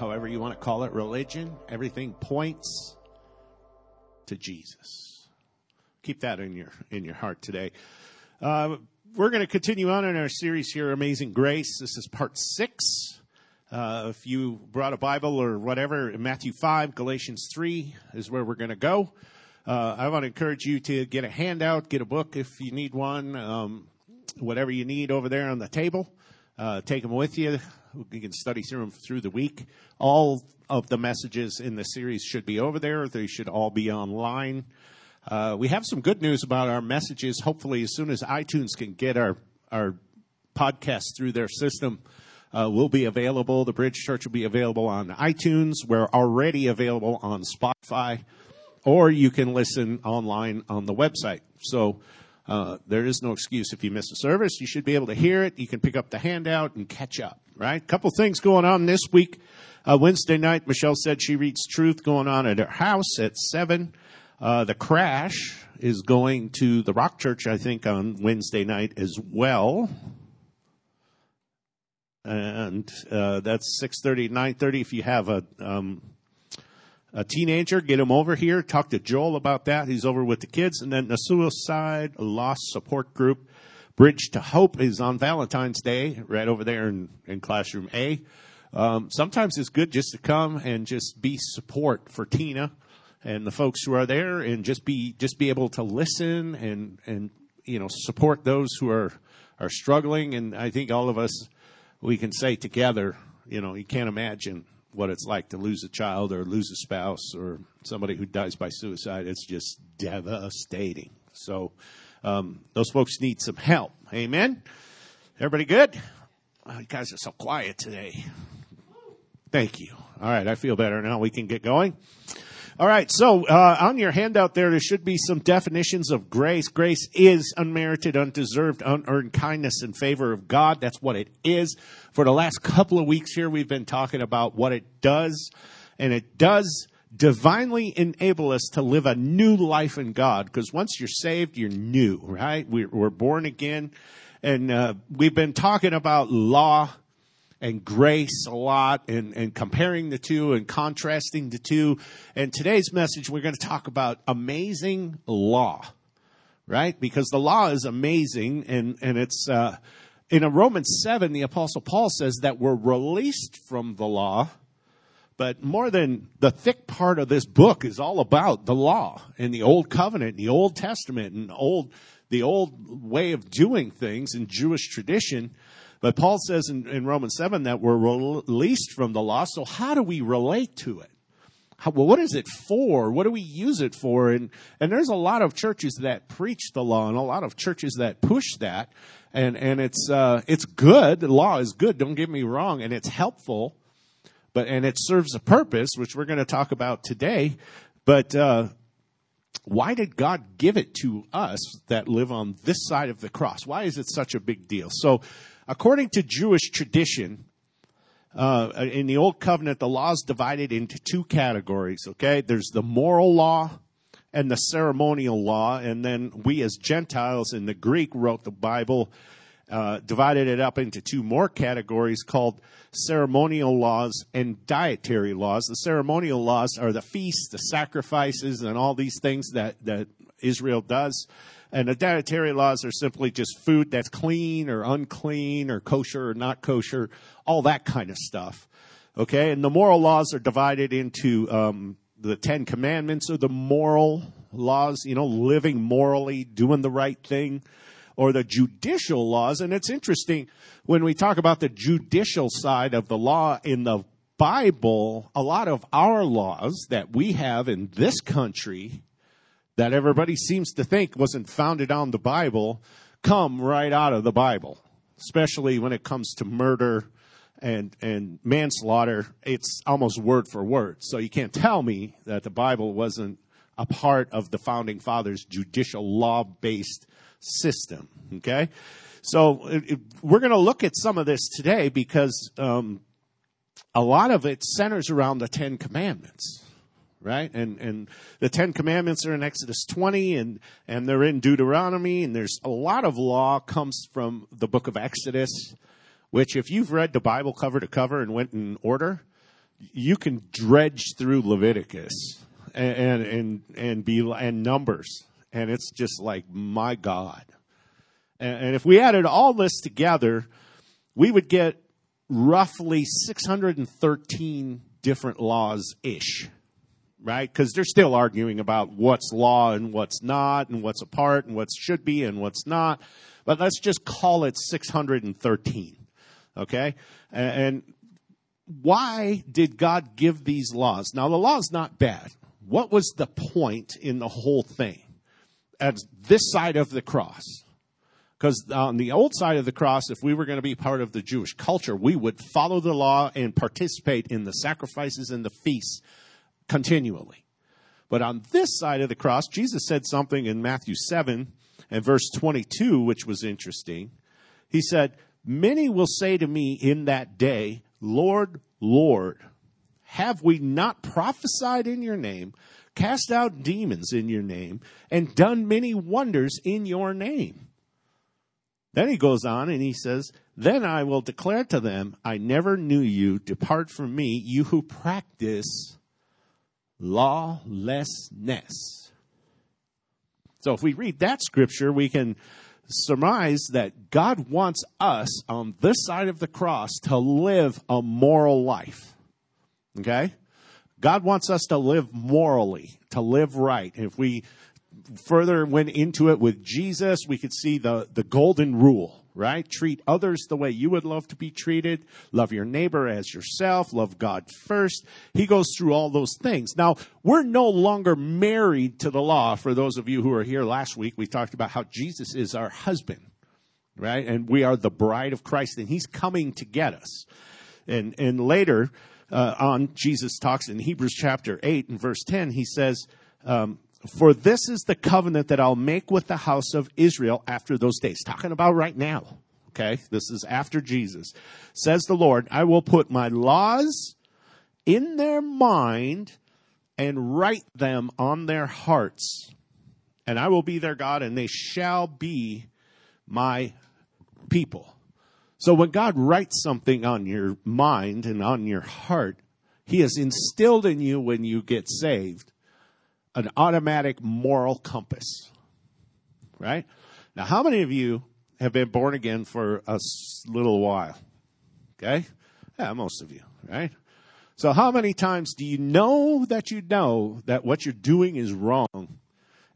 however you want to call it, religion, everything points to Jesus. Keep that in your in your heart today. Uh, we're going to continue on in our series here, Amazing Grace. This is part six. Uh, if you brought a Bible or whatever, Matthew 5, Galatians 3 is where we're going to go. Uh, I want to encourage you to get a handout, get a book if you need one, um, whatever you need over there on the table. Uh, take them with you. You can study through through the week. All of the messages in the series should be over there. They should all be online. Uh, we have some good news about our messages. Hopefully, as soon as iTunes can get our our podcast through their system, uh, will be available. The Bridge Church will be available on iTunes. We're already available on Spotify, or you can listen online on the website. So uh, there is no excuse if you miss a service. You should be able to hear it. You can pick up the handout and catch up. Right? Couple things going on this week. Uh, Wednesday night, Michelle said she reads Truth going on at her house at seven. Uh, the crash is going to the Rock Church, I think, on Wednesday night as well. And uh, that's six thirty, nine thirty. If you have a um, a teenager, get him over here. Talk to Joel about that. He's over with the kids, and then the suicide loss support group, Bridge to Hope, is on Valentine's Day, right over there in, in classroom A. Um, sometimes it's good just to come and just be support for Tina and the folks who are there and just be just be able to listen and and you know support those who are are struggling. And I think all of us we can say together you know you can't imagine what it's like to lose a child or lose a spouse or somebody who dies by suicide. It's just devastating. So um, those folks need some help. Amen? Everybody good? Oh, you guys are so quiet today. Thank you. All right i feel better now. We can get going. All right, so uh, on your handout there, there should be some definitions of grace. Grace is unmerited, undeserved, unearned kindness in favor of God. That's what it is. For the last couple of weeks here, we've been talking about what it does, and it does divinely enable us to live a new life in God. Because once you're saved, you're new, right? We're, we're born again, and uh, we've been talking about law and grace a lot and, and comparing the two and contrasting the two. And today's message, we're going to talk about amazing law, right? Because the law is amazing and, and it's, uh, in Romans 7, the apostle Paul says that we're released from the law. But more than the thick part of this book is all about the law and the old covenant, and the Old Testament and old, the old way of doing things in Jewish tradition. But Paul says in, in Romans 7 that we're released from the law. So how do we relate to it? How, well, what is it for? What do we use it for? And, and there's a lot of churches that preach the law and a lot of churches that push that. And, and it's, uh, it's good. The law is good. Don't get me wrong. And it's helpful, but, and it serves a purpose, which we're going to talk about today. But, uh, why did God give it to us that live on this side of the cross? Why is it such a big deal? So According to Jewish tradition, uh, in the Old Covenant, the law is divided into two categories, okay? There's the moral law and the ceremonial law, and then we as Gentiles in the Greek wrote the Bible, uh, divided it up into two more categories called ceremonial laws and dietary laws. The ceremonial laws are the feasts, the sacrifices, and all these things that, that Israel does. And the dietary laws are simply just food that's clean or unclean or kosher or not kosher, all that kind of stuff. Okay, and the moral laws are divided into um, the Ten Commandments or the moral laws, you know, living morally, doing the right thing, or the judicial laws. And it's interesting when we talk about the judicial side of the law in the Bible, a lot of our laws that we have in this country that everybody seems to think wasn't founded on the Bible come right out of the Bible, especially when it comes to murder and and manslaughter. It's almost word for word. So you can't tell me that the Bible wasn't a part of the founding fathers' judicial law based system. Okay, so it, it, we're going to look at some of this today because um, a lot of it centers around the Ten Commandments right? And and the Ten Commandments are in Exodus 20, and and they're in Deuteronomy, and there's a lot of law comes from the book of Exodus, which if you've read the Bible cover to cover and went in order, you can dredge through Leviticus and, and, and be, and Numbers. And it's just like, my God. And, and if we added all this together, we would get roughly 613 different laws ish, right? Because they're still arguing about what's law and what's not, and what's a part and what should be and what's not. But let's just call it 613, okay? And why did God give these laws? Now, the law is not bad. What was the point in the whole thing? At this side of the cross, because on the old side of the cross, if we were going to be part of the Jewish culture, we would follow the law and participate in the sacrifices and the feasts continually. But on this side of the cross, Jesus said something in Matthew 7 and verse 22, which was interesting. He said, Many will say to me in that day, Lord, Lord, have we not prophesied in your name, cast out demons in your name, and done many wonders in your name? Then he goes on and he says, Then I will declare to them, I never knew you. Depart from me, you who practice lawlessness. So if we read that scripture, we can surmise that God wants us on this side of the cross to live a moral life. Okay? God wants us to live morally, to live right. If we further went into it with Jesus, we could see the, the golden rule, right? Treat others the way you would love to be treated. Love your neighbor as yourself. Love God first. He goes through all those things. Now, we're no longer married to the law. For those of you who were here last week, we talked about how Jesus is our husband, right? And we are the bride of Christ and he's coming to get us. And, and later, uh, on, Jesus talks in Hebrews chapter 8 and verse 10, he says, um, for this is the covenant that I'll make with the house of Israel after those days. Talking about right now. Okay. This is after Jesus. Says the Lord, I will put my laws in their mind and write them on their hearts. And I will be their God and they shall be my people. So when God writes something on your mind and on your heart, he has instilled in you when you get saved an automatic moral compass. Right? Now, how many of you have been born again for a little while? Okay? Yeah, most of you, right? So how many times do you know that you know that what you're doing is wrong?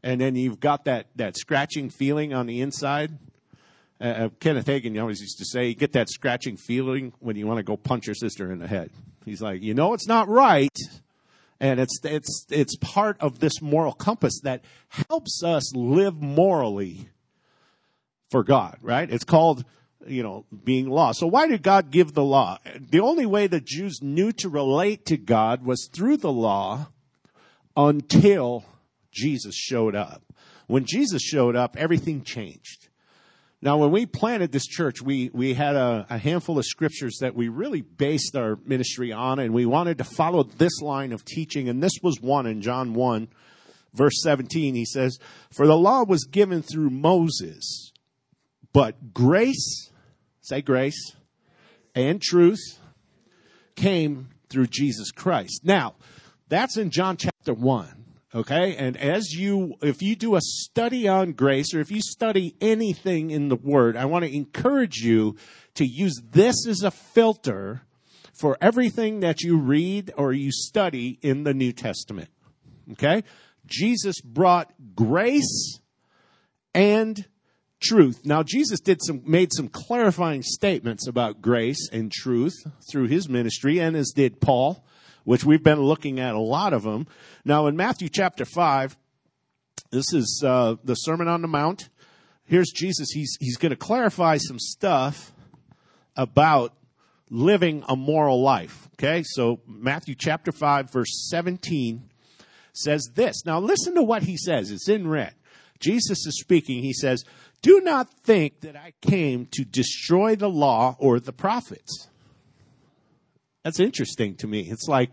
And then you've got that, that scratching feeling on the inside? Uh, uh Kenneth Hagin always used to say, get that scratching feeling when you want to go punch your sister in the head. He's like, you know it's not right, and it's, it's, it's part of this moral compass that helps us live morally for God, right? It's called, you know, being law. So why did God give the law? The only way the Jews knew to relate to God was through the law until Jesus showed up. When Jesus showed up, everything changed. Now, when we planted this church, we, we had a, a, handful of scriptures that we really based our ministry on, and we wanted to follow this line of teaching, and this was one in John 1, verse 17. He says, For the law was given through Moses, but grace, say grace, and truth came through Jesus Christ. Now, that's in John chapter 1. Okay. And as you, if you do a study on grace or if you study anything in the word, I want to encourage you to use this as a filter for everything that you read or you study in the New Testament. Okay. Jesus brought grace and truth. Now Jesus did some, made some clarifying statements about grace and truth through his ministry and as did Paul which we've been looking at a lot of them. Now, in Matthew chapter 5, this is uh, the Sermon on the Mount. Here's Jesus. He's, he's going to clarify some stuff about living a moral life. Okay, so Matthew chapter 5, verse 17 says this. Now, listen to what he says. It's in red. Jesus is speaking. He says, Do not think that I came to destroy the law or the prophets. That's interesting to me. It's like,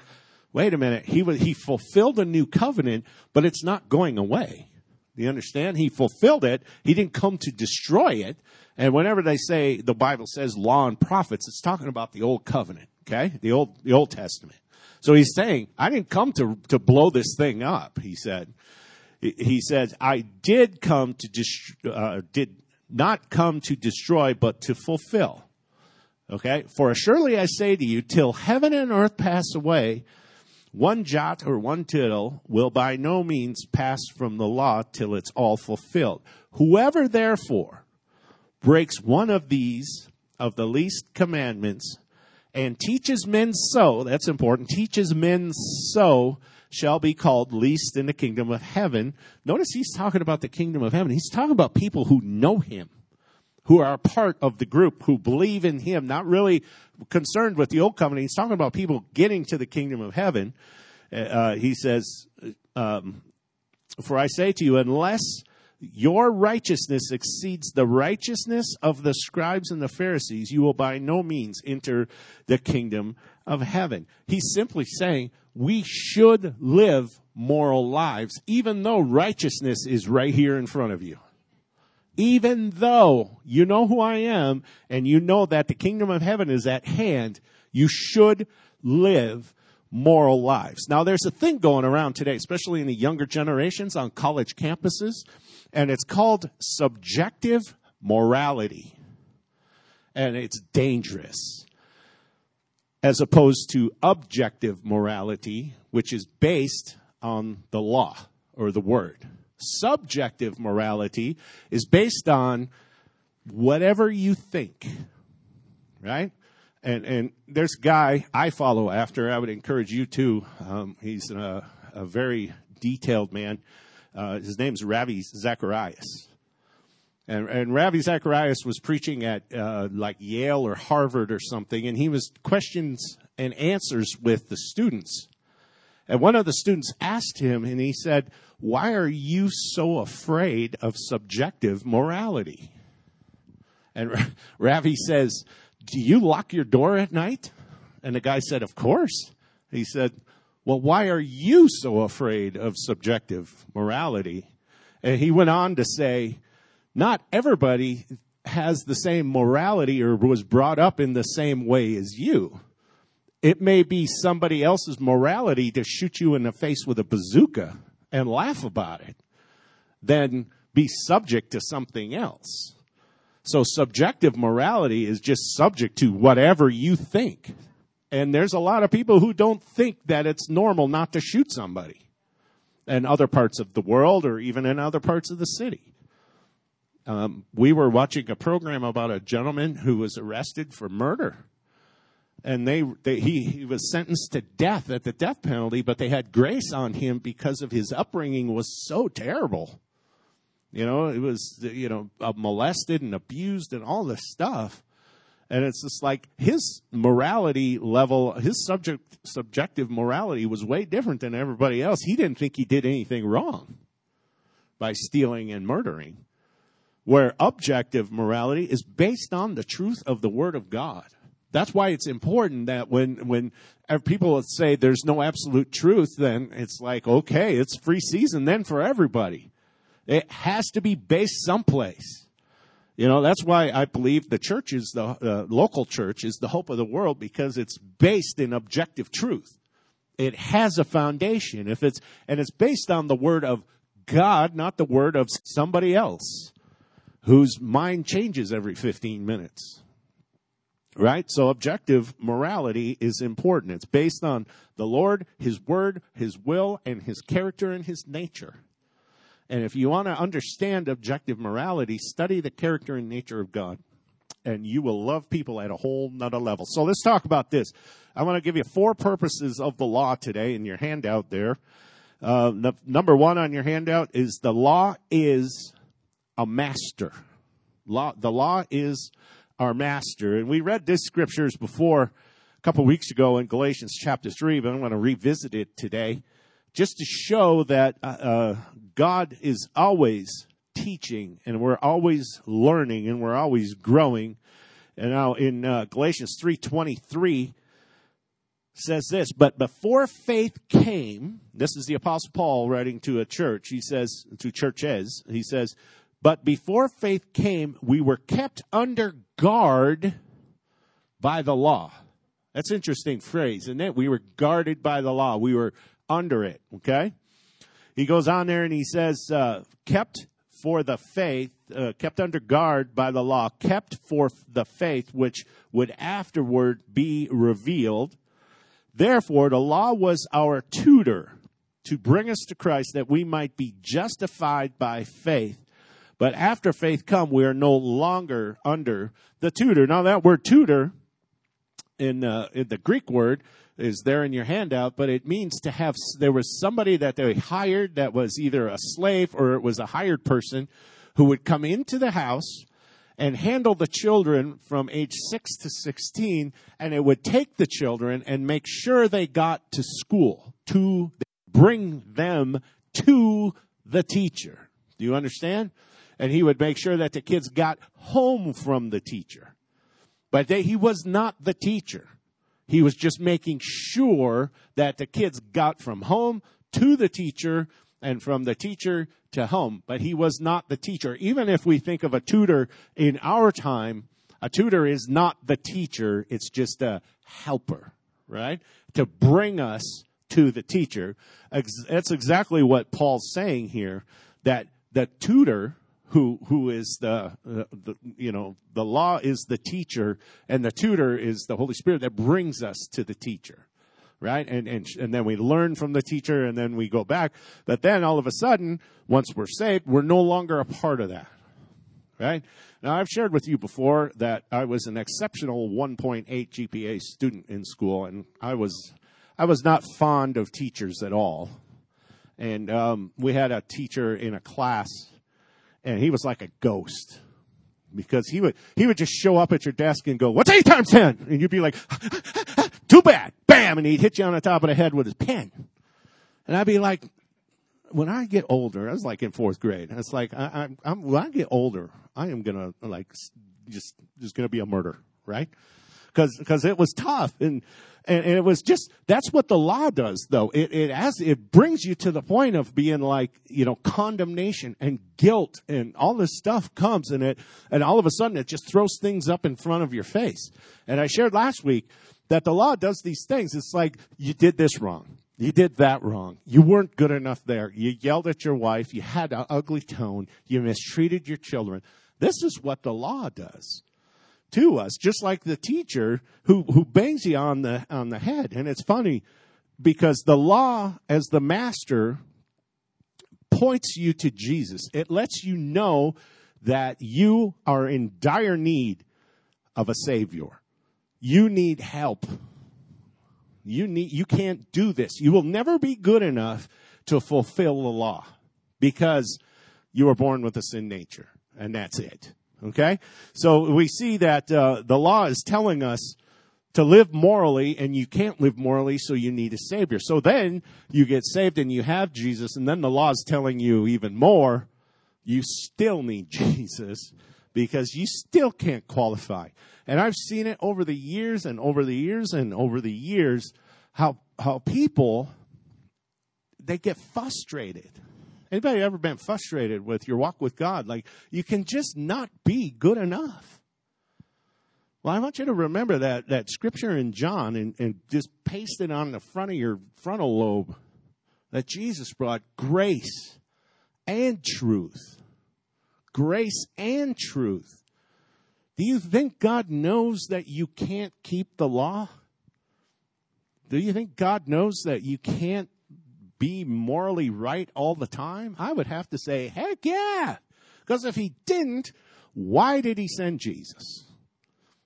wait a minute, he was, he fulfilled a new covenant, but it's not going away. You understand? He fulfilled it. He didn't come to destroy it. And whenever they say the Bible says law and prophets, it's talking about the old covenant, okay? The old the Old Testament. So he's saying, I didn't come to, to blow this thing up, he said. He said, I did come to, dist- uh, did not come to destroy, but to fulfill. Okay? For surely I say to you, till heaven and earth pass away, one jot or one tittle will by no means pass from the law till it's all fulfilled. Whoever therefore breaks one of these, of the least commandments, and teaches men so, that's important, teaches men so, shall be called least in the kingdom of heaven. Notice he's talking about the kingdom of heaven. He's talking about people who know him, who are part of the group, who believe in him, not really concerned with the old covenant. He's talking about people getting to the kingdom of heaven. Uh, he says, um, For I say to you, unless your righteousness exceeds the righteousness of the scribes and the Pharisees, you will by no means enter the kingdom of heaven. He's simply saying, we should live moral lives, even though righteousness is right here in front of you. Even though you know who I am and you know that the kingdom of heaven is at hand, you should live moral lives. Now there's a thing going around today, especially in the younger generations on college campuses, and it's called subjective morality. And it's dangerous as opposed to objective morality, which is based on the law or the word. Subjective morality is based on whatever you think, right? And and there's a guy I follow after. I would encourage you to. Um, he's a, a, very detailed man. Uh, his name's Ravi Zacharias. And, and Ravi Zacharias was preaching at uh, like Yale or Harvard or something, and he was questions and answers with the students. And one of the students asked him, and he said, Why are you so afraid of subjective morality? And Ravi says, Do you lock your door at night? And the guy said, Of course. He said, Well, why are you so afraid of subjective morality? And he went on to say, not everybody has the same morality or was brought up in the same way as you. It may be somebody else's morality to shoot you in the face with a bazooka and laugh about it than be subject to something else. So subjective morality is just subject to whatever you think. And there's a lot of people who don't think that it's normal not to shoot somebody in other parts of the world or even in other parts of the city. Um, we were watching a program about a gentleman who was arrested for murder. And they, they he, he was sentenced to death at the death penalty, but they had grace on him because of his upbringing was so terrible. You know, it was, you know, uh, molested and abused and all this stuff. And it's just like his morality level, his subject, subjective morality was way different than everybody else. He didn't think he did anything wrong by stealing and murdering where objective morality is based on the truth of the Word of God. That's why it's important that when, when people say there's no absolute truth, then it's like, okay, it's free season then for everybody. It has to be based someplace. You know, that's why I believe the church is the uh, local church is the hope of the world because it's based in objective truth. It has a foundation. If it's, and it's based on the word of God, not the word of somebody else whose mind changes every 15 minutes. Right? So objective morality is important. It's based on the Lord, His Word, His will, and His character and His nature. And if you want to understand objective morality, study the character and nature of God. And you will love people at a whole nother level. So let's talk about this. I want to give you four purposes of the law today in your handout there. Uh, number one on your handout is the law is a master. Law, the law is our master. And we read this scriptures before a couple weeks ago in Galatians chapter 3, but I'm going to revisit it today just to show that uh, uh, God is always teaching and we're always learning and we're always growing. And now in uh, Galatians 3:23 says this, but before faith came, this is the apostle Paul writing to a church. He says to churches, he says, but before faith came, we were kept under guard by the law. That's an interesting phrase, isn't it? We were guarded by the law. We were under it, okay? He goes on there and he says, uh, kept for the faith, uh, kept under guard by the law, kept for the faith which would afterward be revealed. Therefore, the law was our tutor to bring us to Christ that we might be justified by faith. But after faith come, we are no longer under the tutor. Now that word tutor in, uh, in the Greek word is there in your handout, but it means to have, there was somebody that they hired that was either a slave or it was a hired person who would come into the house and handle the children from age 6 to 16 and it would take the children and make sure they got to school to bring them to the teacher do you understand and he would make sure that the kids got home from the teacher but they, he was not the teacher he was just making sure that the kids got from home to the teacher and from the teacher to home. But he was not the teacher. Even if we think of a tutor in our time, a tutor is not the teacher. It's just a helper, right? To bring us to the teacher. That's exactly what Paul's saying here, that the tutor who who is the, uh, the you know the law is the teacher and the tutor is the Holy Spirit that brings us to the teacher right? And and and then we learn from the teacher and then we go back. But then all of a sudden once we're saved we're no longer a part of that right? Now I've shared with you before that I was an exceptional 1.8 GPA student in school and I was I was not fond of teachers at all. And um, we had a teacher in a class and he was like a ghost because he would he would just show up at your desk and go, "What's eight times 10? And you'd be like, "Too bad." Bam, and he'd hit you on the top of the head with his pen. And I'd be like, when I get older, I was like in fourth grade. It's like I, I, I'm when I get older, I am gonna like just just gonna be a murder, right? Because because it was tough and and, and, it was just, that's what the law does though. It, it has, it brings you to the point of being like, you know, condemnation and guilt and all this stuff comes in it. And all of a sudden it just throws things up in front of your face. And I shared last week that the law does these things. It's like, you did this wrong. You did that wrong. You weren't good enough there. You yelled at your wife. You had an ugly tone. You mistreated your children. This is what the law does to us, just like the teacher who, who bangs you on the, on the head. And it's funny because the law as the master points you to Jesus. It lets you know that you are in dire need of a savior. You need help. You need, you can't do this. You will never be good enough to fulfill the law because you were born with a sin nature and that's it. Okay? So we see that uh, the law is telling us to live morally, and you can't live morally, so you need a Savior. So then you get saved and you have Jesus, and then the law is telling you even more you still need Jesus because you still can't qualify. And I've seen it over the years and over the years and over the years how how people they get frustrated Anybody ever been frustrated with your walk with God? Like, you can just not be good enough. Well, I want you to remember that, that scripture in John and, and just paste it on the front of your frontal lobe that Jesus brought grace and truth. Grace and truth. Do you think God knows that you can't keep the law? Do you think God knows that you can't be morally right all the time? I would have to say, heck yeah. Because if he didn't, why did he send Jesus?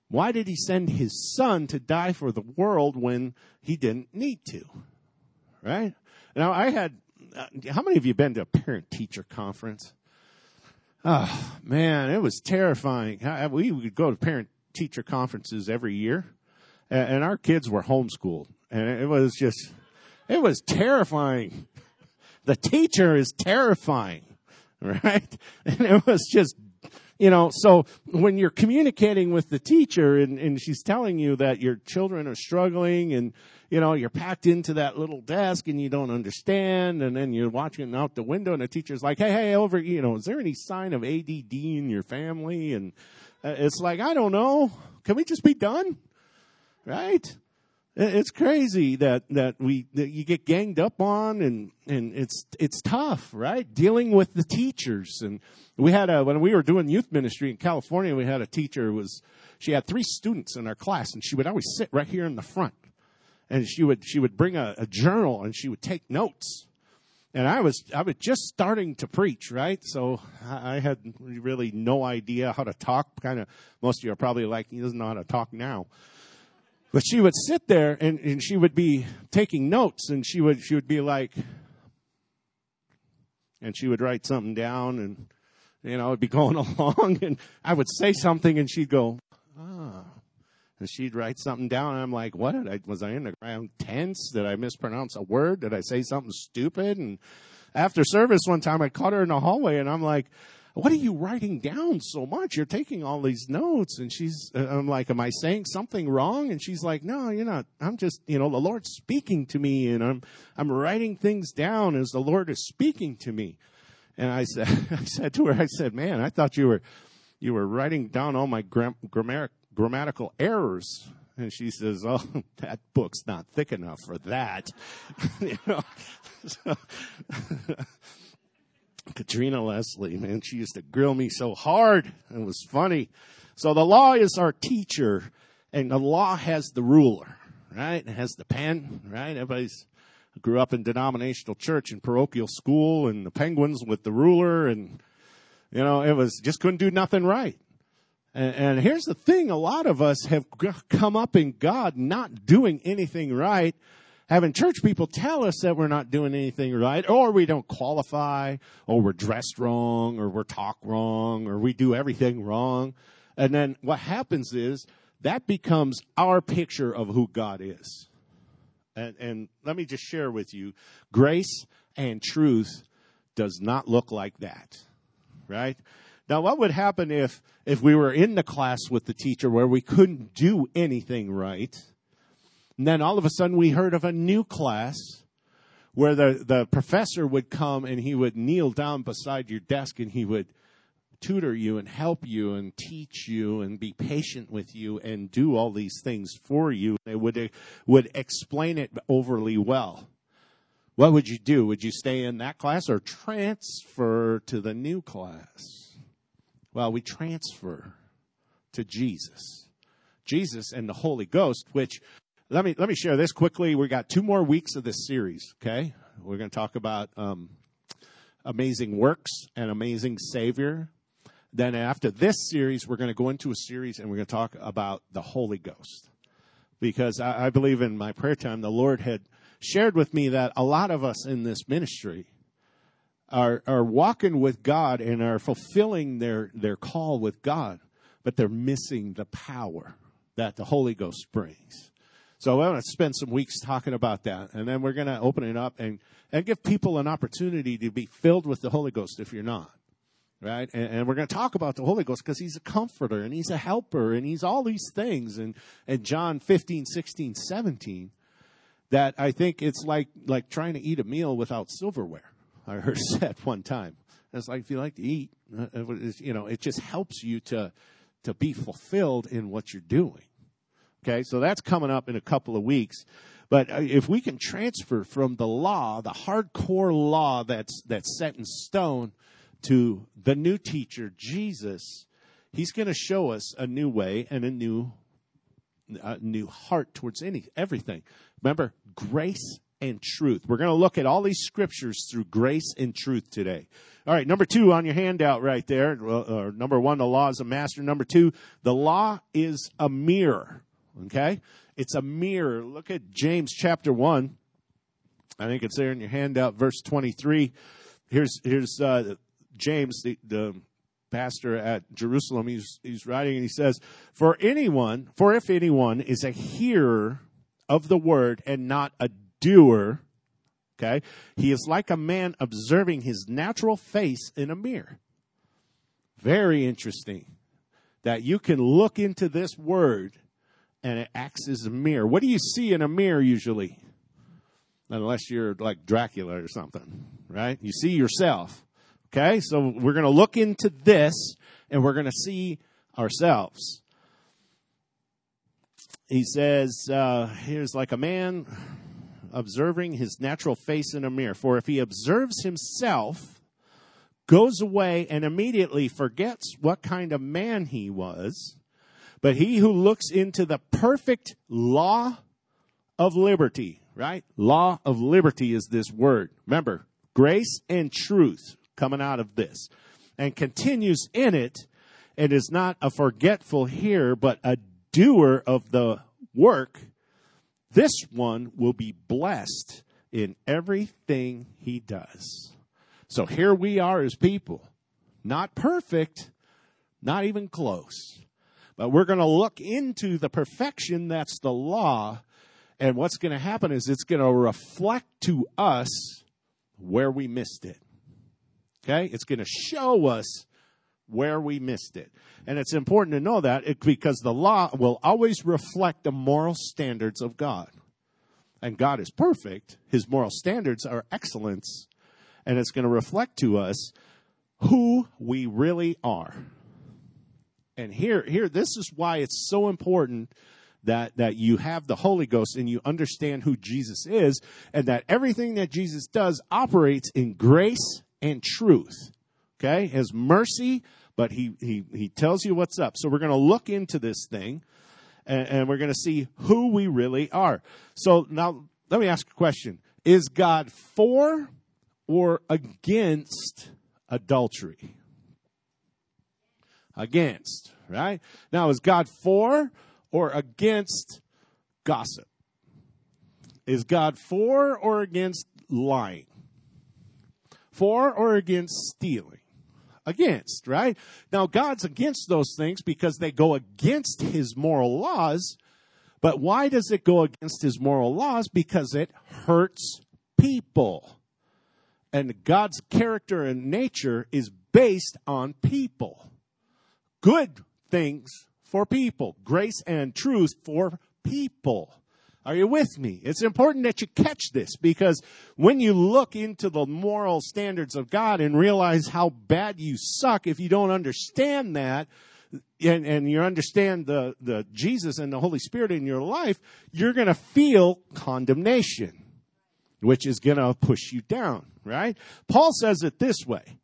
Why did he send his son to die for the world when he didn't need to? Right? Now, I had, uh, how many of you been to a parent teacher conference? Oh, man, it was terrifying. We would go to parent teacher conferences every year, and our kids were homeschooled. And it was just, it was terrifying. The teacher is terrifying, right? And it was just, you know, so when you're communicating with the teacher and, and she's telling you that your children are struggling and, you know, you're packed into that little desk and you don't understand and then you're watching out the window and the teacher's like, hey, hey, over, you know, is there any sign of ADD in your family? And uh, it's like, I don't know. Can we just be done? Right? It's crazy that, that we, that you get ganged up on and, and it's, it's tough, right? Dealing with the teachers. And we had a, when we were doing youth ministry in California, we had a teacher who was, she had three students in our class and she would always sit right here in the front. And she would, she would bring a, a journal and she would take notes. And I was, I was just starting to preach, right? So I had really no idea how to talk. Kind of, most of you are probably like, he doesn't know how to talk now. But she would sit there and, and she would be taking notes and she would, she would be like, and she would write something down and, you know, it'd be going along and I would say something and she'd go, ah. And she'd write something down and I'm like, what did I, was I in the ground tense? Did I mispronounce a word? Did I say something stupid? And after service one time I caught her in the hallway and I'm like, what are you writing down so much? You're taking all these notes. And she's, uh, I'm like, am I saying something wrong? And she's like, no, you're not. I'm just, you know, the Lord's speaking to me and I'm, I'm writing things down as the Lord is speaking to me. And I said, I said to her, I said, man, I thought you were, you were writing down all my gram- grammar, grammatical errors. And she says, "Oh, that book's not thick enough for that." you know, Katrina Leslie, man, she used to grill me so hard. It was funny. So the law is our teacher, and the law has the ruler, right? It has the pen, right? Everybody's grew up in denominational church and parochial school, and the Penguins with the ruler, and you know, it was just couldn't do nothing right. And, and here's the thing: a lot of us have come up in God not doing anything right having church people tell us that we're not doing anything right, or we don't qualify, or we're dressed wrong, or we're talk wrong, or we do everything wrong. And then what happens is that becomes our picture of who God is. And, and let me just share with you grace and truth does not look like that, right? Now, what would happen if, if we were in the class with the teacher where we couldn't do anything right? And then all of a sudden we heard of a new class where the, the professor would come and he would kneel down beside your desk and he would tutor you and help you and teach you and be patient with you and do all these things for you. They would, uh, would explain it overly well. What would you do? Would you stay in that class or transfer to the new class? Well, we transfer to Jesus. Jesus and the Holy Ghost, which let me let me share this quickly. We got two more weeks of this series. Okay, we're going to talk about um, amazing works and amazing Savior. Then after this series, we're going to go into a series and we're going to talk about the Holy Ghost, because I, I believe in my prayer time the Lord had shared with me that a lot of us in this ministry are are walking with God and are fulfilling their their call with God, but they're missing the power that the Holy Ghost brings. So I want to spend some weeks talking about that, and then we're going to open it up and and give people an opportunity to be filled with the Holy Ghost if you're not, right? And, and we're going to talk about the Holy Ghost because He's a comforter and He's a helper and He's all these things. And and John 15, 16, 17, that I think it's like like trying to eat a meal without silverware. I heard said one time. It's like if you like to eat, uh, you know, it just helps you to to be fulfilled in what you're doing. Okay, so that's coming up in a couple of weeks. But uh, if we can transfer from the law, the hardcore law that's that's set in stone, to the new teacher, Jesus, he's going to show us a new way and a new a new heart towards any everything. Remember, grace and truth. We're going to look at all these scriptures through grace and truth today. All right, number two on your handout right there. Uh, number one, the law is a master. Number two, the law is a mirror. Okay? It's a mirror. Look at James chapter 1. I think it's there in your handout, verse 23. Here's, here's uh, James, the, the pastor at Jerusalem. He's, he's writing and he says, For anyone, for if anyone is a hearer of the word and not a doer, okay, he is like a man observing his natural face in a mirror. Very interesting that you can look into this word and it acts as a mirror. What do you see in a mirror usually? Unless you're like Dracula or something, right? You see yourself. Okay, so we're going to look into this and we're going to see ourselves. he says, uh, here's like a man observing his natural face in a mirror. For if he observes himself, goes away and immediately forgets what kind of man he was, but he who looks into the perfect law of liberty, right? Law of liberty is this word. Remember, grace and truth coming out of this and continues in it and is not a forgetful hearer, but a doer of the work, this one will be blessed in everything he does. So here we are as people, not perfect, not even close, but we're going to look into the perfection that's the law. And what's going to happen is it's going to reflect to us where we missed it. Okay? It's going to show us where we missed it. And it's important to know that because the law will always reflect the moral standards of God. And God is perfect. His moral standards are excellence. And it's going to reflect to us who we really are. And here, here, this is why it's so important that, that you have the Holy Ghost and you understand who Jesus is and that everything that Jesus does operates in grace and truth. Okay? His mercy, but he, he, he tells you what's up. So we're going to look into this thing and, and we're going to see who we really are. So now let me ask a question. Is God for or against adultery? Against, right? Now, is God for or against gossip? Is God for or against lying? For or against stealing? Against, right? Now, God's against those things because they go against his moral laws. But why does it go against his moral laws? Because it hurts people. And God's character and nature is based on people. Good things for people. Grace and truth for people. Are you with me? It's important that you catch this because when you look into the moral standards of God and realize how bad you suck, if you don't understand that, and, and you understand the, the Jesus and the Holy Spirit in your life, you're going to feel condemnation, which is going to push you down, right? Paul says it this way.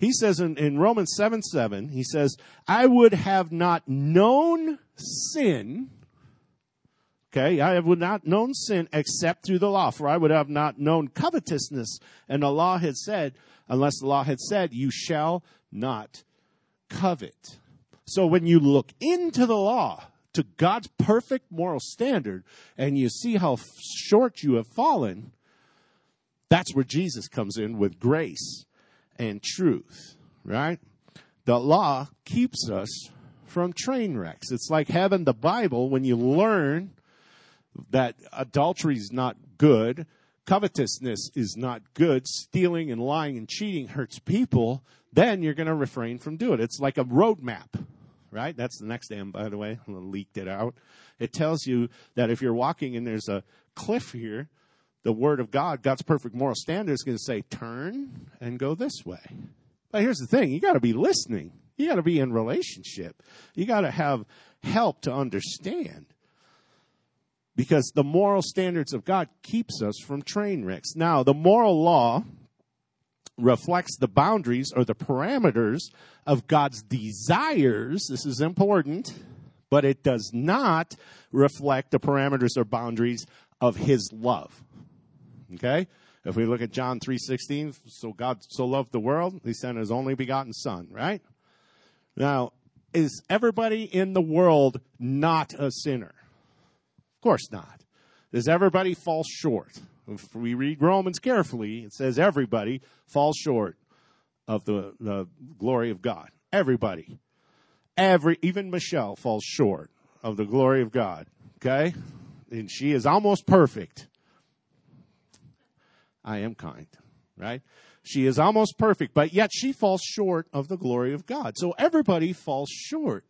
He says in, in Romans 7 7, he says, I would have not known sin Okay, I have not known sin except through the law, for I would have not known covetousness. And the law had said, unless the law had said, you shall not covet. So when you look into the law, to God's perfect moral standard, and you see how short you have fallen, that's where Jesus comes in with grace and truth, right? The law keeps us from train wrecks. It's like having the Bible when you learn that adultery is not good, covetousness is not good, stealing and lying and cheating hurts people, then you're going to refrain from doing it. It's like a roadmap, right? That's the next M, by the way. I leaked it out. It tells you that if you're walking and there's a cliff here, the Word of God, God's perfect moral standard, is going to say, turn and go this way. But here's the thing you got to be listening. You got to be in relationship. You got to have help to understand because the moral standards of God keeps us from train wrecks. Now, the moral law reflects the boundaries or the parameters of God's desires. This is important, but it does not reflect the parameters or boundaries of his love. Okay? If we look at John 3:16, so God so loved the world, he sent his only begotten son, right? Now, is everybody in the world not a sinner? Of course not. Does everybody fall short? If we read Romans carefully, it says everybody falls short of the, the glory of God. Everybody. Every, even Michelle falls short of the glory of God. Okay? And she is almost perfect. I am kind, right? She is almost perfect, but yet she falls short of the glory of God. So everybody falls short.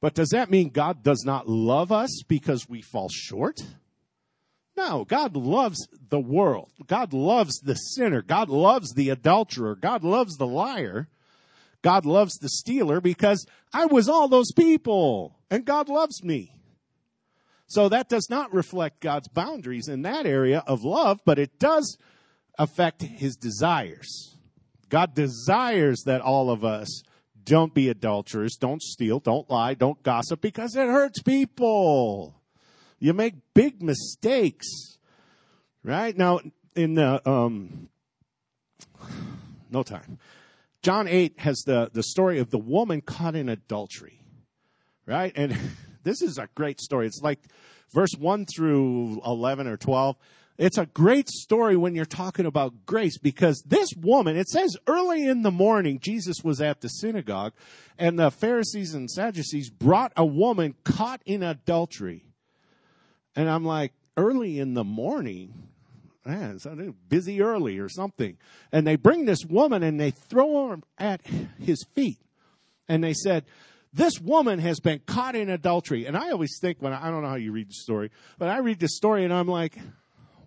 But does that mean God does not love us because we fall short? No, God loves the world. God loves the sinner. God loves the adulterer. God loves the liar. God loves the stealer because I was all those people and God loves me. So that does not reflect God's boundaries in that area of love, but it does affect his desires. God desires that all of us don't be adulterers, don't steal, don't lie, don't gossip because it hurts people. You make big mistakes. Right? Now, in the, um, no time. John 8 has the, the story of the woman caught in adultery. Right? And this is a great story. It's like verse 1 through 11 or 12. It's a great story when you're talking about grace because this woman, it says early in the morning, Jesus was at the synagogue and the Pharisees and Sadducees brought a woman caught in adultery. And I'm like, early in the morning? Man, busy early or something. And they bring this woman and they throw her at his feet. And they said, this woman has been caught in adultery. And I always think when I, I don't know how you read the story, but I read the story and I'm like,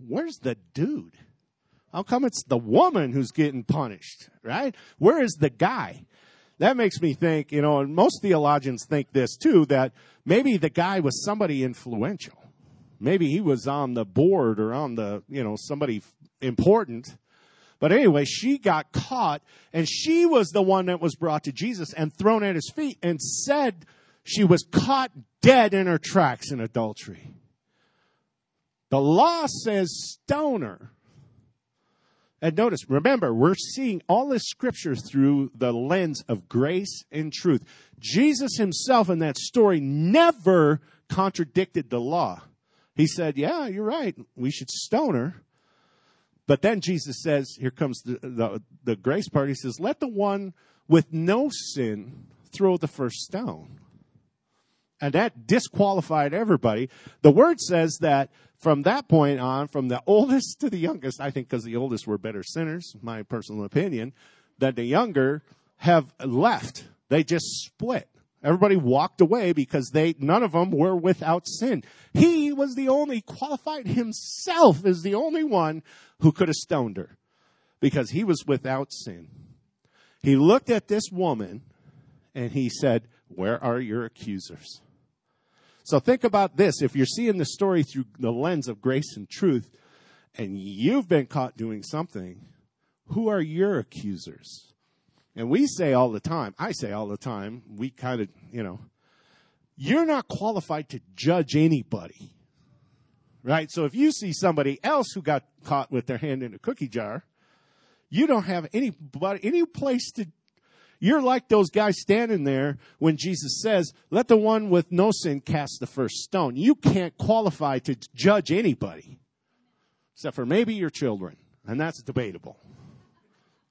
where's the dude? How come it's the woman who's getting punished, right? Where is the guy? That makes me think, you know, and most theologians think this too, that maybe the guy was somebody influential. Maybe he was on the board or on the, you know, somebody important. But anyway, she got caught and she was the one that was brought to Jesus and thrown at his feet and said she was caught dead in her tracks in adultery. The law says stoner. And notice, remember, we're seeing all this scripture through the lens of grace and truth. Jesus himself in that story never contradicted the law. He said, Yeah, you're right. We should stone her. But then Jesus says, Here comes the, the, the grace part. He says, Let the one with no sin throw the first stone. And that disqualified everybody. The word says that from that point on, from the oldest to the youngest, I think because the oldest were better sinners, my personal opinion, that the younger have left. They just split. Everybody walked away because they, none of them were without sin. He was the only qualified himself is the only one who could have stoned her because he was without sin. He looked at this woman and he said, where are your accusers? So think about this. If you're seeing the story through the lens of grace and truth, and you've been caught doing something, who are your accusers? And we say all the time, I say all the time, we kind of, you know, you're not qualified to judge anybody. Right? So if you see somebody else who got caught with their hand in a cookie jar, you don't have any, any place to you're like those guys standing there when Jesus says, let the one with no sin cast the first stone. You can't qualify to judge anybody except for maybe your children. And that's debatable.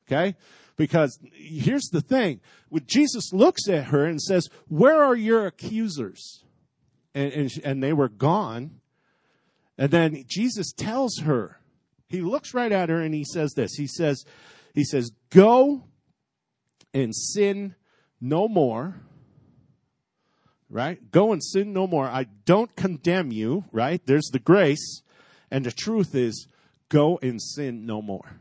Okay? Because here's the thing. When Jesus looks at her and says, where are your accusers? And, and, and they were gone. And then Jesus tells her, he looks right at her and he says this. He says, he says, go and sin no more. Right? Go and sin no more. I don't condemn you, right? There's the grace. And the truth is, go and sin no more.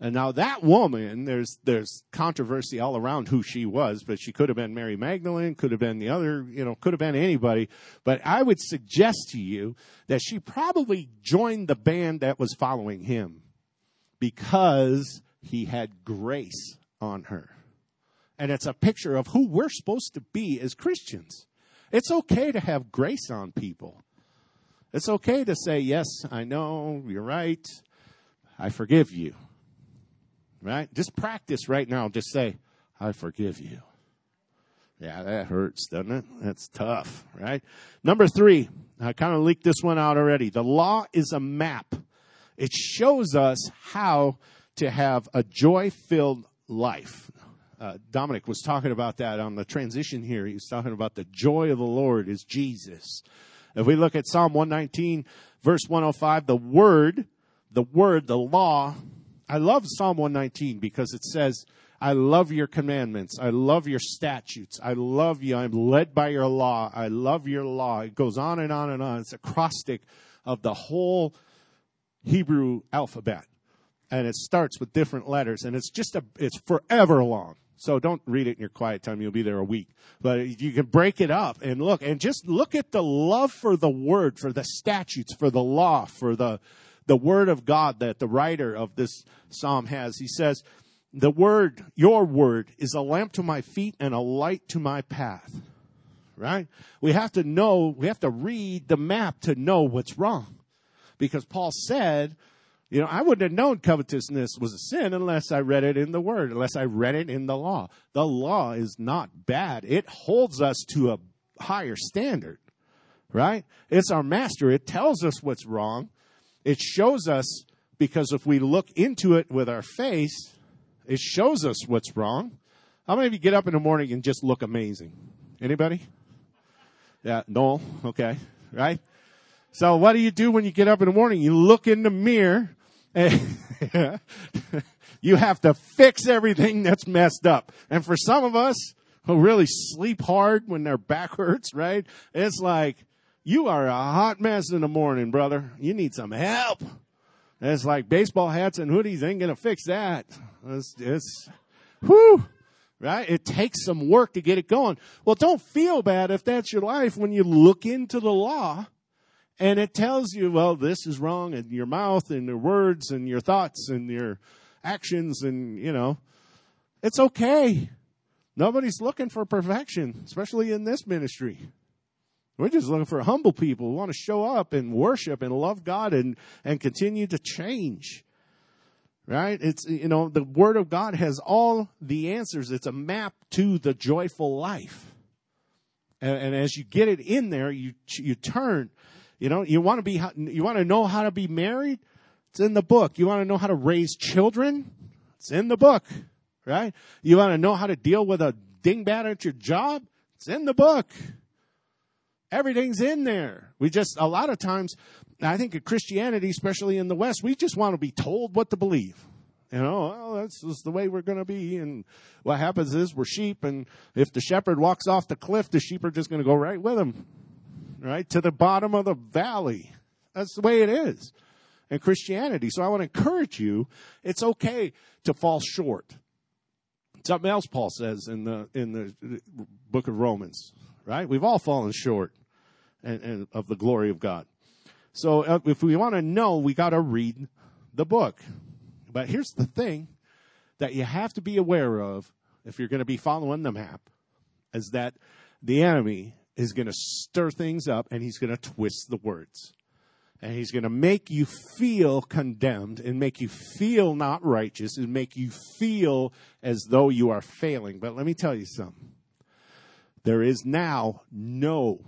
And now that woman, there's there's controversy all around who she was, but she could have been Mary Magdalene, could have been the other, you know, could have been anybody. But I would suggest to you that she probably joined the band that was following him because he had grace on her. And it's a picture of who we're supposed to be as Christians. It's okay to have grace on people. It's okay to say, Yes, I know, you're right. I forgive you. Right? Just practice right now. Just say, I forgive you. Yeah, that hurts, doesn't it? That's tough, right? Number three, I kind of leaked this one out already. The law is a map. It shows us how to have a joy filled life. Uh, Dominic was talking about that on the transition here. He was talking about the joy of the Lord is Jesus. If we look at Psalm 119, verse 105, the word, the word, the law, I love Psalm 119 because it says, I love your commandments. I love your statutes. I love you. I'm led by your law. I love your law. It goes on and on and on. It's acrostic of the whole Hebrew alphabet and it starts with different letters and it's just a it's forever long So don't read it in your quiet time. You'll be there a week. But you can break it up and look and just look at the love for the word, for the statutes, for the law, for the, the word of God that the writer of this psalm has. He says, the word, your word is a lamp to my feet and a light to my path. Right? We have to know, we have to read the map to know what's wrong. Because Paul said, you know, I wouldn't have known covetousness was a sin unless I read it in the Word, unless I read it in the law. The law is not bad. It holds us to a higher standard, right? It's our master. It tells us what's wrong. It shows us, because if we look into it with our face, it shows us what's wrong. How many of you get up in the morning and just look amazing? Anybody? Yeah, no? Okay, right? So what do you do when you get up in the morning? You look in the mirror you have to fix everything that's messed up. And for some of us who really sleep hard when their back hurts, right? It's like, you are a hot mess in the morning, brother. You need some help. And it's like baseball hats and hoodies ain't gonna fix that. It's, it's, whew, right? It takes some work to get it going. Well, don't feel bad if that's your life when you look into the law and it tells you, well, this is wrong in your mouth and your words and your thoughts and your actions and, you know, it's okay. Nobody's looking for perfection, especially in this ministry. We're just looking for humble people who want to show up and worship and love God and, and continue to change. Right? It's, you know, the Word of God has all the answers. It's a map to the joyful life. And, and as you get it in there, you, you turn you know, you want to be, you want to know how to be married? It's in the book. You want to know how to raise children? It's in the book, right? You want to know how to deal with a dingbat at your job? It's in the book. Everything's in there. We just, a lot of times, I think of Christianity, especially in the West, we just want to be told what to believe. You know, oh, well, that's just the way we're going to be. And what happens is we're sheep, and if the shepherd walks off the cliff, the sheep are just going to go right with him right? To the bottom of the valley. That's the way it is in Christianity. So I want to encourage you, it's okay to fall short. Something else Paul says in the in the book of Romans, right? We've all fallen short and, and of the glory of God. So uh, if we want to know, we got to read the book. But here's the thing that you have to be aware of if you're going to be following the map is that the enemy is going to stir things up and he's going to twist the words. And he's going to make you feel condemned and make you feel not righteous and make you feel as though you are failing. But let me tell you something. There is now no,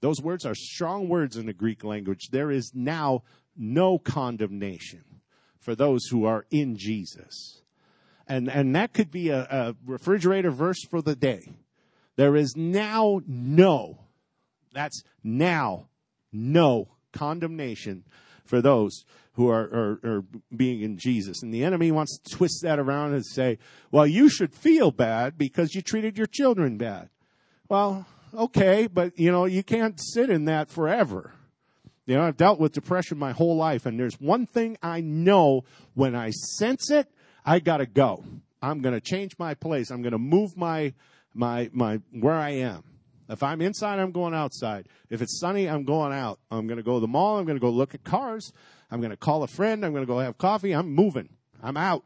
those words are strong words in the Greek language. There is now no condemnation for those who are in Jesus. And, and that could be a, a refrigerator verse for the day. There is now no, that's now no condemnation for those who are, are, are, being in Jesus. And the enemy wants to twist that around and say, well, you should feel bad because you treated your children bad. Well, okay, but you know, you can't sit in that forever. You know, I've dealt with depression my whole life, and there's one thing I know when I sense it, I gotta go. I'm gonna change my place. I'm gonna move my my, my, where I am. If I'm inside, I'm going outside. If it's sunny, I'm going out. I'm going to go to the mall. I'm going to go look at cars. I'm going to call a friend. I'm going to go have coffee. I'm moving. I'm out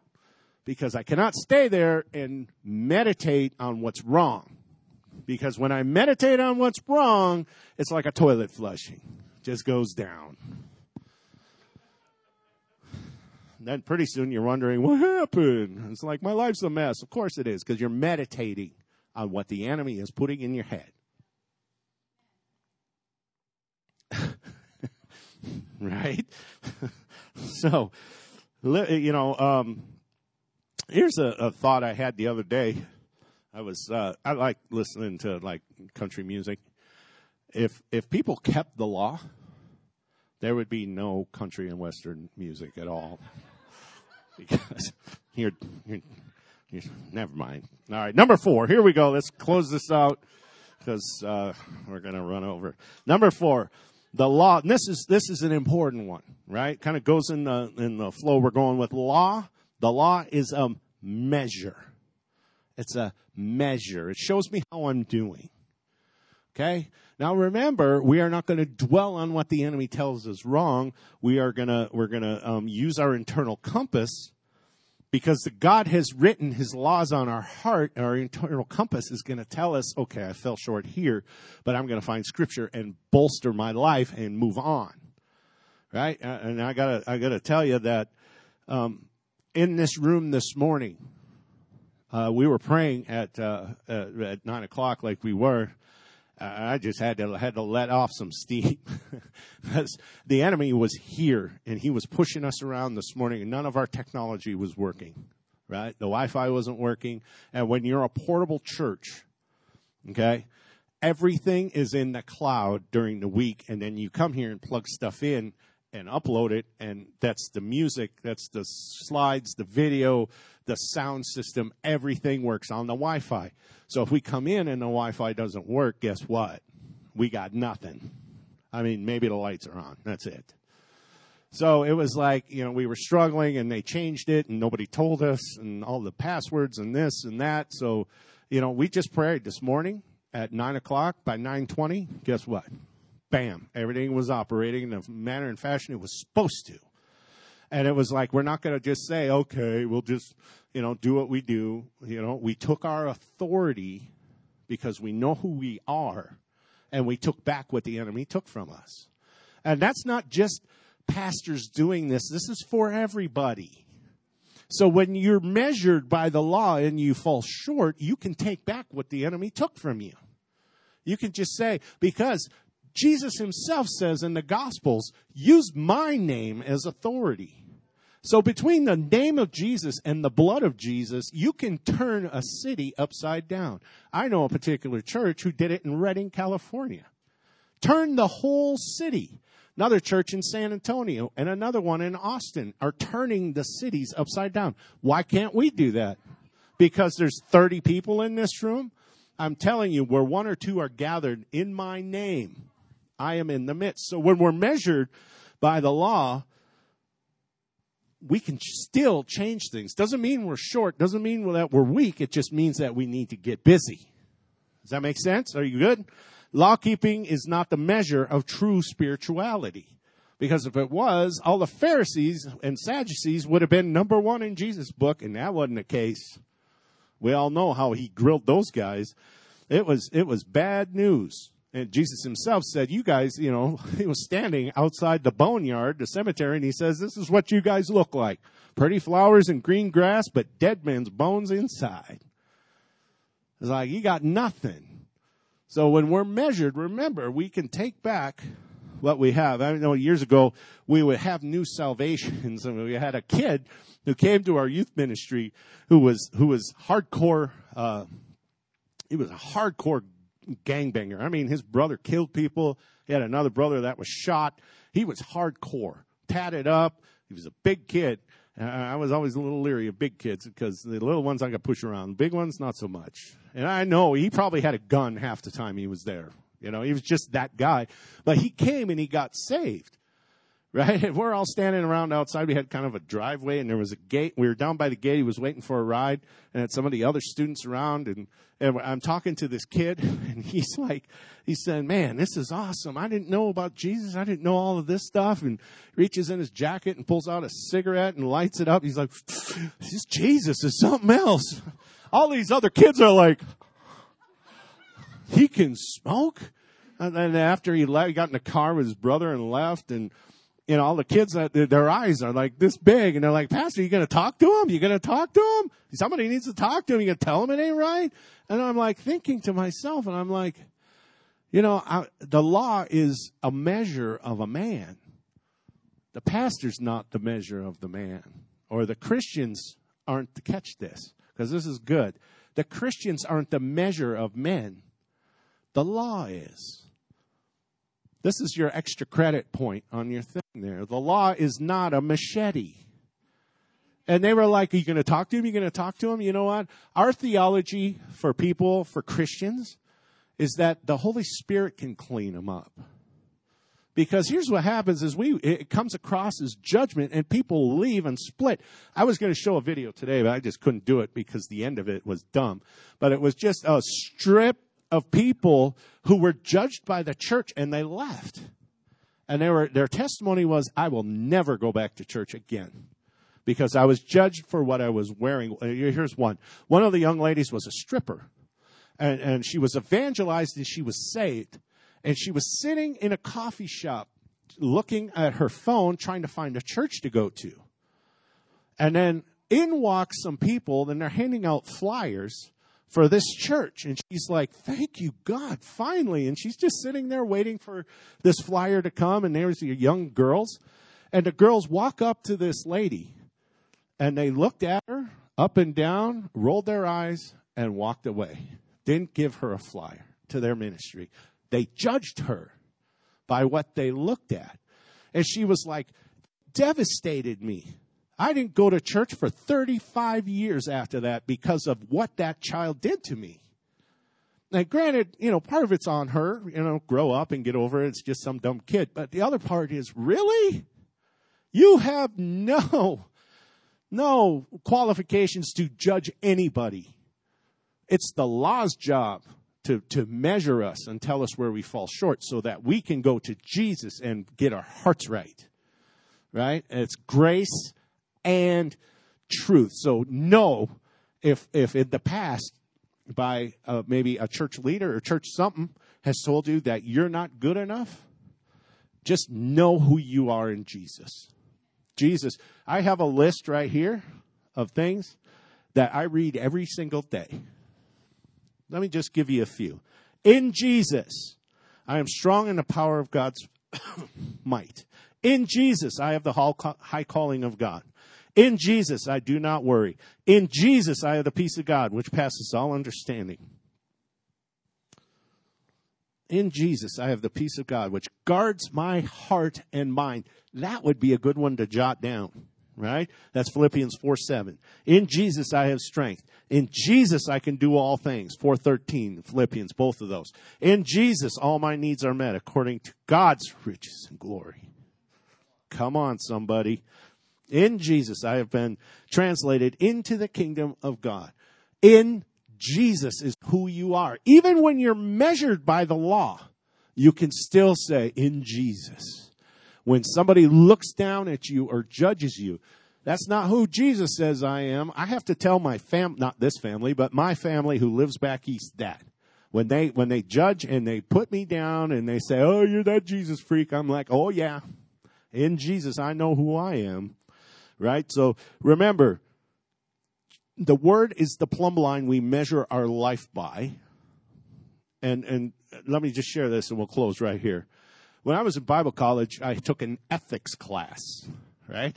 because I cannot stay there and meditate on what's wrong. Because when I meditate on what's wrong, it's like a toilet flushing. Just goes down. Then pretty soon you're wondering, what happened? It's like, my life's a mess. Of course it is, because you're meditating on what the enemy is putting in your head. right? so, you know, um, here's a, a, thought I had the other day. I was, uh, I like listening to like country music. If, if people kept the law, there would be no country and western music at all. because you're, you're Never mind. All right, number four. Here we go. Let's close this out because uh, we're going to run over. Number four, the law. this is this is an important one, right? Kind of goes in the in the flow we're going with. Law. The law is a measure. It's a measure. It shows me how I'm doing. Okay? Now remember, we are not going to dwell on what the enemy tells us wrong. We are to, we're to um, use our internal compass because God has written his laws on our heart. Our internal compass is going to tell us, okay, I fell short here, but I'm going to find scripture and bolster my life and move on. Right? And I gotta, I gotta tell you that, um, in this room this morning, uh, we were praying at, uh, at nine o'clock like we were, I just had to had to let off some steam because the enemy was here and he was pushing us around this morning and none of our technology was working. Right? The Wi-Fi wasn't working. And when you're a portable church, okay, everything is in the cloud during the week and then you come here and plug stuff in and upload it and that's the music, that's the slides, the video, the sound system, everything works on the Wi-Fi. So if we come in and the Wi-Fi doesn't work, guess what? We got nothing. I mean, maybe the lights are on. That's it. So it was like, you know, we were struggling and they changed it and nobody told us and all the passwords and this and that. So, you know, we just prayed this morning at nine o'clock by 920. Guess what? Bam. Everything was operating in the manner and fashion it was supposed to. And it was like, we're not going to just say, okay, we'll just, you know, do what we do. You know, we took our authority because we know who we are and we took back what the enemy took from us. And that's not just pastors doing this. This is for everybody. So when you're measured by the law and you fall short, you can take back what the enemy took from you. You can just say, because Jesus himself says in the Gospels, use my name as authority. So between the name of Jesus and the blood of Jesus, you can turn a city upside down. I know a particular church who did it in Redding, California. Turned the whole city. Another church in San Antonio and another one in Austin are turning the cities upside down. Why can't we do that? Because there's 30 people in this room? I'm telling you, where one or two are gathered in my name, I am in the midst. So when we're measured by the law, we can still change things. Doesn't mean we're short, doesn't mean that we're weak. It just means that we need to get busy. Does that make sense? Are you good? Law keeping is not the measure of true spirituality. Because if it was, all the Pharisees and Sadducees would have been number one in Jesus' book, and that wasn't the case. We all know how he grilled those guys. It was, it was bad news. And Jesus himself said, You guys, you know, he was standing outside the boneyard, the cemetery, and he says, This is what you guys look like. Pretty flowers and green grass, but dead men's bones inside. It's like, you got nothing. So when we're measured, remember, we can take back what we have. I know years ago, we would have new salvations, and we had a kid who came to our youth ministry who was, who was hardcore, uh, he was a hardcore gangbanger. I mean, his brother killed people. He had another brother that was shot. He was hardcore, tatted up. He was a big kid. I was always a little leery of big kids because the little ones I could push around. Big ones, not so much. And I know he probably had a gun half the time he was there. You know, he was just that guy. But he came and he got saved right? And we're all standing around outside. We had kind of a driveway and there was a gate. We were down by the gate. He was waiting for a ride and had some of the other students around. And, and I'm talking to this kid and he's like, he's saying, man, this is awesome. I didn't know about Jesus. I didn't know all of this stuff and reaches in his jacket and pulls out a cigarette and lights it up. He's like, this Jesus is something else. All these other kids are like, he can smoke. And then after he left, he got in the car with his brother and left and you know, all the kids, uh, their eyes are like this big, and they're like, Pastor, you gonna talk to him? You gonna talk to him? Somebody needs to talk to him. You gonna tell him it ain't right? And I'm like thinking to myself, and I'm like, you know, I, the law is a measure of a man. The pastor's not the measure of the man, or the Christians aren't to catch this because this is good. The Christians aren't the measure of men. The law is. This is your extra credit point on your thing there. The law is not a machete. And they were like, Are you going to talk to him? Are you going to talk to him? You know what? Our theology for people, for Christians, is that the Holy Spirit can clean them up. Because here's what happens is we, it comes across as judgment and people leave and split. I was going to show a video today, but I just couldn't do it because the end of it was dumb. But it was just a strip of people who were judged by the church and they left. And they were, their testimony was, I will never go back to church again because I was judged for what I was wearing. Uh, here's one. One of the young ladies was a stripper and, and she was evangelized and she was saved. And she was sitting in a coffee shop looking at her phone trying to find a church to go to. And then in walk some people, and they're handing out flyers for this church. And she's like, Thank you, God, finally. And she's just sitting there waiting for this flyer to come. And there's the young girls. And the girls walk up to this lady and they looked at her up and down, rolled their eyes, and walked away. Didn't give her a flyer to their ministry. They judged her by what they looked at. And she was like, devastated me. I didn't go to church for 35 years after that because of what that child did to me. Now, granted, you know, part of it's on her, you know, grow up and get over it. It's just some dumb kid. But the other part is, really? You have no, no qualifications to judge anybody. It's the law's job to, to measure us and tell us where we fall short so that we can go to Jesus and get our hearts right. Right? And it's grace and truth. So know if, if in the past by uh, maybe a church leader or church something has told you that you're not good enough, just know who you are in Jesus. Jesus, I have a list right here of things that I read every single day. Let me just give you a few. In Jesus, I am strong in the power of God's might. In Jesus, I have the high calling of God. In Jesus, I do not worry. In Jesus, I have the peace of God, which passes all understanding. In Jesus, I have the peace of God, which guards my heart and mind. That would be a good one to jot down right? That's Philippians 4 7. In Jesus I have strength. In Jesus I can do all things. 413, Philippians, both of those. In Jesus all my needs are met according to God's riches and glory. Come on, somebody. In Jesus I have been translated into the kingdom of God. In Jesus is who you are. Even when you're measured by the law, you can still say, in Jesus when somebody looks down at you or judges you, that's not who Jesus says I am. I have to tell my fam, not this family, but my family who lives back east that. When they, when they judge and they put me down and they say, oh, you're that Jesus freak, I'm like, oh yeah. In Jesus, I know who I am. Right? So remember, the word is the plumb line we measure our life by. And, and let me just share this and we'll close right here. When I was in Bible college, I took an ethics class, right?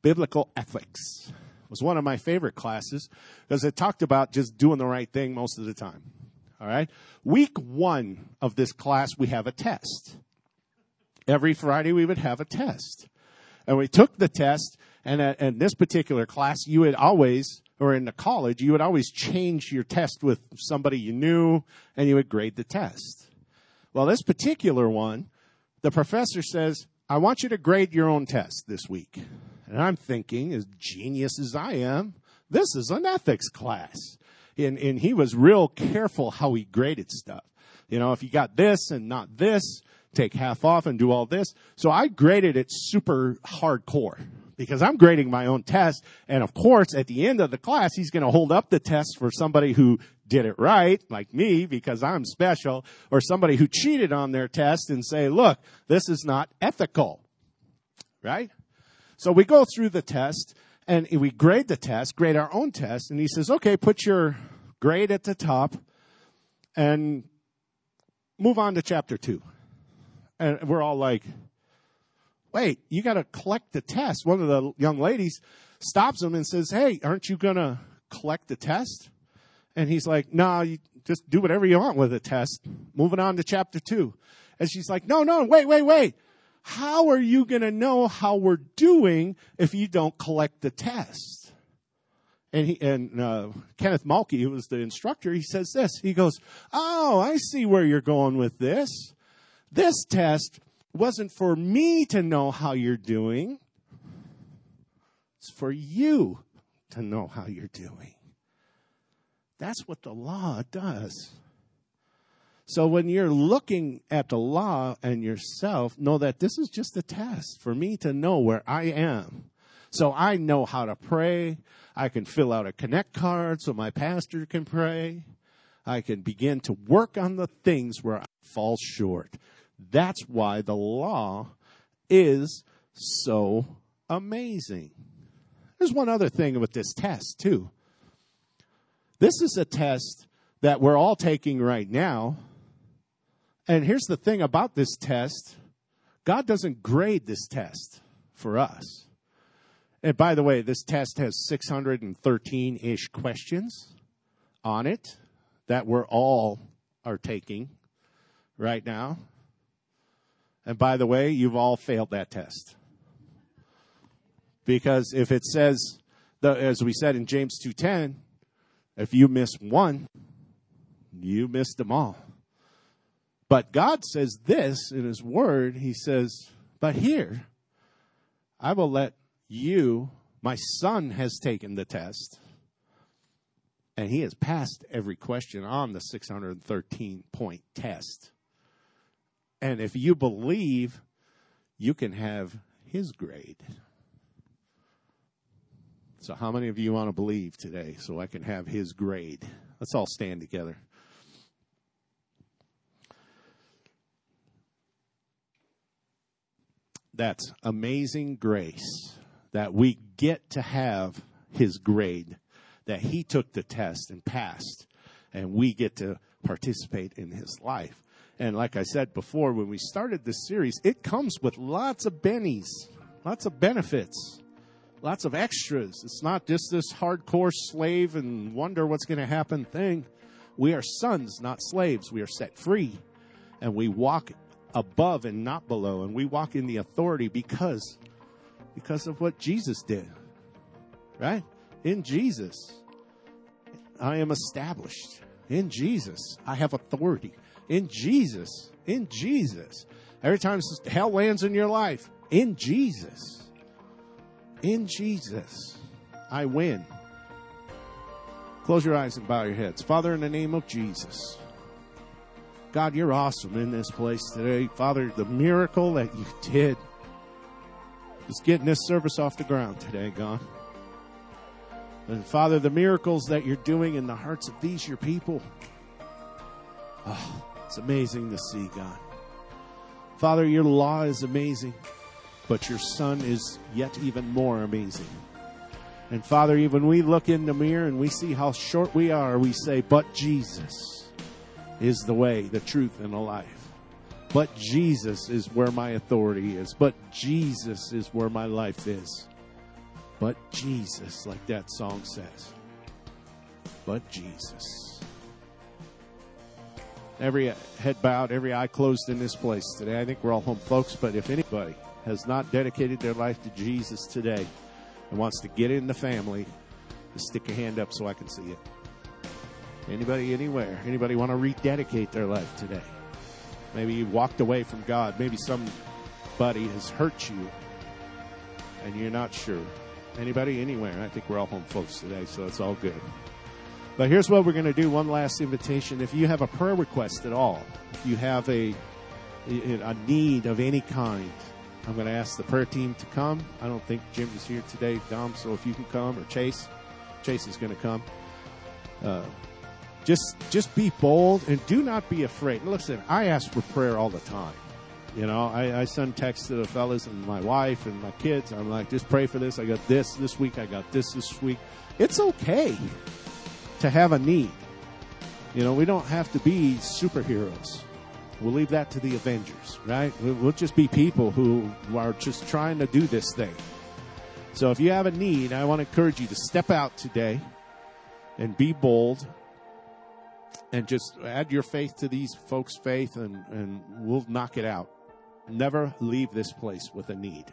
Biblical ethics was one of my favorite classes because it talked about just doing the right thing most of the time. All right. Week one of this class, we have a test. Every Friday, we would have a test. And we took the test, and in this particular class, you would always, or in the college, you would always change your test with somebody you knew, and you would grade the test. Well, this particular one, the professor says, I want you to grade your own test this week. And I'm thinking, as genius as I am, this is an ethics class. And, and he was real careful how he graded stuff. You know, if you got this and not this, take half off and do all this. So I graded it super hardcore because I'm grading my own test. And of course, at the end of the class, he's going to hold up the test for somebody who did it right, like me, because I'm special, or somebody who cheated on their test and say, look, this is not ethical. Right? So we go through the test and we grade the test, grade our own test, and he says, okay, put your grade at the top and move on to chapter two. And we're all like, wait, you got to collect the test. One of the young ladies stops him and says, hey, aren't you going to collect the test? And he's like, no, nah, you just do whatever you want with the test. Moving on to chapter two. And she's like, no, no, wait, wait, wait. How are you going to know how we're doing if you don't collect the test? And he, and, uh, Kenneth Mulkey, who was the instructor, he says this. He goes, Oh, I see where you're going with this. This test wasn't for me to know how you're doing. It's for you to know how you're doing. That's what the law does. So when you're looking at the law and yourself, know that this is just a test for me to know where I am. So I know how to pray. I can fill out a connect card so my pastor can pray. I can begin to work on the things where I fall short. That's why the law is so amazing. There's one other thing with this test, too. This is a test that we're all taking right now. And here's the thing about this test God doesn't grade this test for us. And by the way, this test has 613 ish questions on it that we're all are taking right now. And by the way, you've all failed that test. Because if it says, as we said in James 2.10, if you miss one, you miss them all. But God says this in His Word. He says, but here, I will let you, my son has taken the test, and he has passed every question on the 613 point test. And if you believe, you can have his grade. So, how many of you want to believe today so I can have his grade? Let's all stand together. That's amazing grace that we get to have his grade, that he took the test and passed, and we get to participate in his life. And like I said before, when we started this series, it comes with lots of bennies, lots of benefits, lots of extras. It's not just this hardcore slave and wonder what's going to happen thing. We are sons, not slaves. We are set free, and we walk above and not below, and we walk in the authority because because of what Jesus did. Right? In Jesus, I am established. In Jesus, I have authority. In Jesus, in Jesus. Every time hell lands in your life, in Jesus, in Jesus, I win. Close your eyes and bow your heads. Father, in the name of Jesus, God, you're awesome in this place today. Father, the miracle that you did is getting this service off the ground today, God. And Father, the miracles that you're doing in the hearts of these, your people, oh, it's amazing to see, God. Father, your law is amazing, but your Son is yet even more amazing. And Father, even we look in the mirror and we see how short we are, we say, But Jesus is the way, the truth, and the life. But Jesus is where my authority is. But Jesus is where my life is. But Jesus, like that song says. But Jesus. Every head bowed, every eye closed in this place today. I think we're all home folks, but if anybody has not dedicated their life to Jesus today and wants to get in the family, just stick a hand up so I can see it. Anybody, anywhere? Anybody want to rededicate their life today? Maybe you walked away from God. Maybe somebody has hurt you and you're not sure. Anybody, anywhere. I think we're all home folks today, so it's all good. But here's what we're going to do one last invitation. If you have a prayer request at all, if you have a, a need of any kind, I'm going to ask the prayer team to come. I don't think Jim is here today, Dom, so if you can come, or Chase. Chase is going to come. Uh, just just be bold and do not be afraid. Listen, I ask for prayer all the time. You know, I, I send texts to the fellas and my wife and my kids. I'm like, just pray for this. I got this this week. I got this this week. It's okay to have a need. You know, we don't have to be superheroes. We'll leave that to the Avengers, right? We'll just be people who are just trying to do this thing. So if you have a need, I want to encourage you to step out today and be bold and just add your faith to these folks' faith, and, and we'll knock it out. Never leave this place with a need.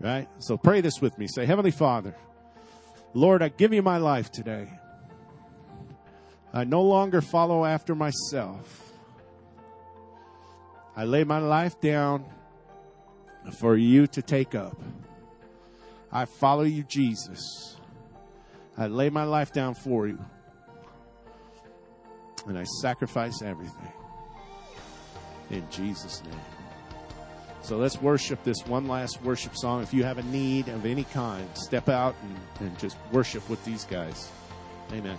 Right? So pray this with me. Say, Heavenly Father, Lord, I give you my life today. I no longer follow after myself. I lay my life down for you to take up. I follow you, Jesus. I lay my life down for you. And I sacrifice everything. In Jesus' name. So let's worship this one last worship song. If you have a need of any kind, step out and, and just worship with these guys. Amen.